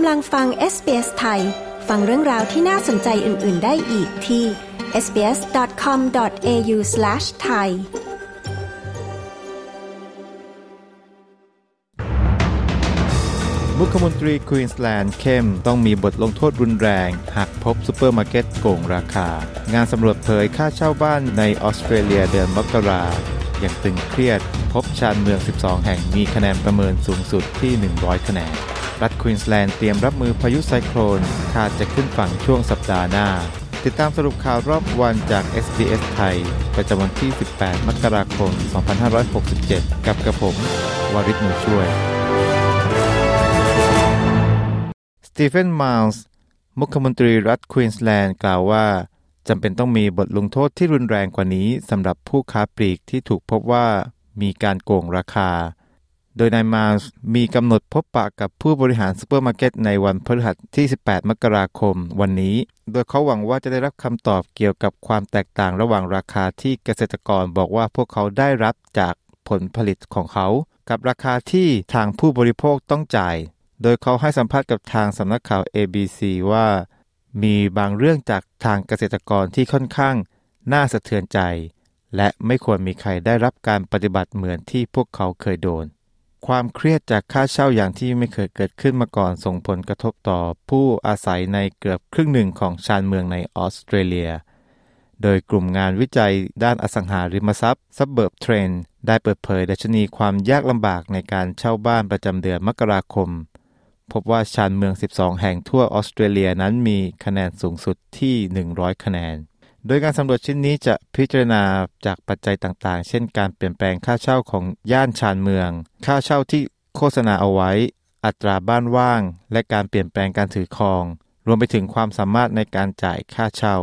กำลังฟัง SBS ไทย ฟังเรื่องราวที่น่าสนใจอื่น ๆ ได้อีกที่ sbs.com.au/thai มุขมนตรีควีนสแลนด์เข้มต้องมีบทลงโทษรุนแรง หากพบซูเปอร์มาร์เก็ตโกงราคา งานสำรวจเผยค่าเช่าบ้านในออสเตรเลียเดือนมกราอย่างตึงเครียด พบชานเมือง 12 แห่งมีคะแนนประเมินสูงสุดที่ 100 คะแนน รัฐควีนสแลนด์เตรียมรับมือพายุไซโคลนคาดจะขึ้นฝั่งช่วงสัปดาห์หน้า ติดตามสรุปข่าวรอบวันจาก SBS ไทย ประจำวันที่ 18 มกราคม 2567 กับกระผมวาริศหนูช่วย สตีเฟนไมล์สมุขมนตรีรัฐควีนสแลนด์กล่าวว่าจำเป็นต้องมีบทลงโทษที่รุนแรงกว่านี้สำหรับผู้ค้าปลีกที่ถูกพบว่ามีการโกงราคา โดยนายไมล์สมีกำหนดพบปะกับผู้บริหารซูเปอร์มาร์เก็ตในวันพฤหัสที่ 18 มกราคมวันนี้ โดยเขาหวังว่าจะได้รับคำตอบเกี่ยวกับความแตกต่างระหว่างราคาที่เกษตรกรบอกว่าพวกเขาได้รับจากผลผลิตของเขา กับราคาที่ทางผู้บริโภคต้องจ่าย โดยเขาให้สัมภาษณ์กับทางสำนักข่าว ABC ว่า มีบางเรื่องจากทางเกษตรกรที่ค่อนข้าง น่าสะเทือนใจ และไม่ควรมีใครได้รับการปฏิบัติเหมือนที่พวกเขาเคยโดน ความเครียดจากค่าเช่าอย่างที่ไม่เคยเกิดขึ้นมาก่อนส่งผลกระทบต่อผู้อาศัยในเกือบครึ่งหนึ่งของชานเมืองในออสเตรเลีย โดยกลุ่มงานวิจัยด้านอสังหาริมทรัพย์ Suburb Trend ได้เปิดเผยดัชนีความยากลำบากในการเช่าบ้านประจำเดือนมกราคม พบว่าชานเมือง 12 แห่งทั่วออสเตรเลียนั้นมีคะแนนสูงสุดที่ 100 คะแนน โดยการสำรวจชิ้นนี้จะพิจารณาจากปัจจัยต่างๆ เช่นการเปลี่ยนแปลงค่าเช่าของย่านชานเมือง ค่าเช่าที่โฆษณาเอาไว้ อัตราบ้านว่าง และการเปลี่ยนแปลงการถือครอง รวมไปถึงความสามารถในการจ่ายค่าเช่า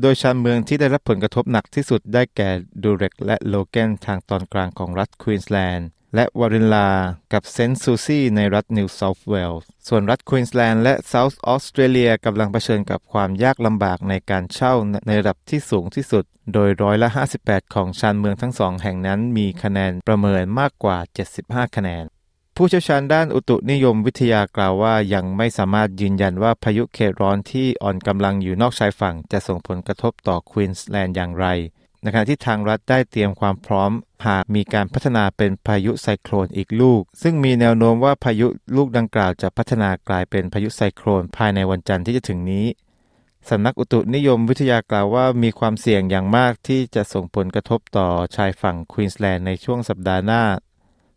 โดยชานเมืองที่ได้รับผลกระทบหนักที่สุดได้แก่ดูเร็กและโลเกนทางตอนกลางของรัฐควีนสแลนด์ และวารินลา กับเซนต์ซูซี่ในรัฐนิวเซาท์เวลส์ ส่วนรัฐควีนสแลนด์และเซาท์ออสเตรเลียกำลังเผชิญกับความยากลำบากในการเช่าในระดับที่สูงที่สุด โดยร้อยละ 58 ของชานเมืองทั้งสองแห่งนั้นมีคะแนนประเมินมากกว่า 75 คะแนน ผู้เชี่ยวชาญด้านอุตุนิยมวิทยากล่าวว่ายังไม่สามารถยืนยันว่าพายุเขตร้อนที่อ่อนกำลังอยู่นอกชายฝั่งจะส่งผลกระทบต่อควีนสแลนด์อย่างไรในขณะที่ทางรัฐได้เตรียมความพร้อม หากมีการพัฒนาเป็นพายุไซโคลนอีกลูก ซึ่งมีแนวโน้มว่าพายุลูกดังกล่าวจะพัฒนากลายเป็นพายุไซโคลนภายในวันจันทร์ที่จะถึงนี้สำนักอุตุนิยมวิทยากล่าวว่ามีความเสี่ยงอย่างมากที่จะส่งผลกระทบต่อชายฝั่งควีนสแลนด์ในช่วงสัปดาห์หน้า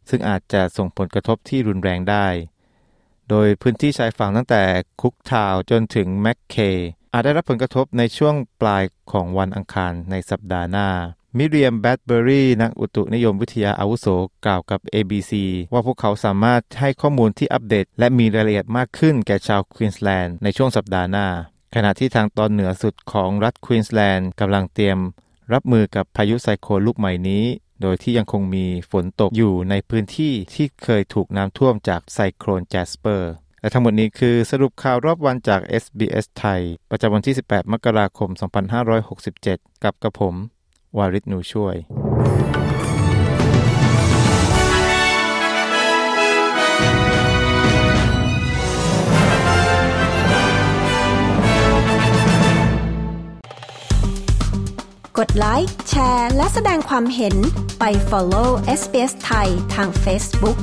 ซึ่งอาจจะส่งผลกระทบที่รุนแรงได้ โดยพื้นที่ชายฝั่งตั้งแต่คุกทาวน์จนถึงแมคเคอาจได้รับผลกระทบในช่วงปลายของวันอังคารในสัปดาห์หน้า มิเรียมแบรดเบอรี่นักอุตุนิยมวิทยาอาวุโสกล่าวกับ ABC ว่าพวกเขาสามารถให้ข้อมูลที่อัปเดต และมีรายละเอียดมากขึ้นแก่ชาวควีนสแลนด์ในช่วงสัปดาห์หน้า ขณะที่ทางตอนเหนือสุดของรัฐควีนสแลนด์กำลังเตรียม รับมือกับพายุไซโคลลูกใหม่นี้ โดยที่ยังคงมีฝนตกอยู่ในพื้นที่ที่เคยถูกน้ำท่วมจากไซโคลนแจสเปอร์และทั้งหมดนี้คือสรุปข่าวรอบวันจาก SBS ไทย ประจำวันที่ 18 มกราคม 2567 กับกระผม วาริศนูช่วยกดไลค์แชร์ และแสดงความเห็นไป follow SBS ไทยทาง Facebook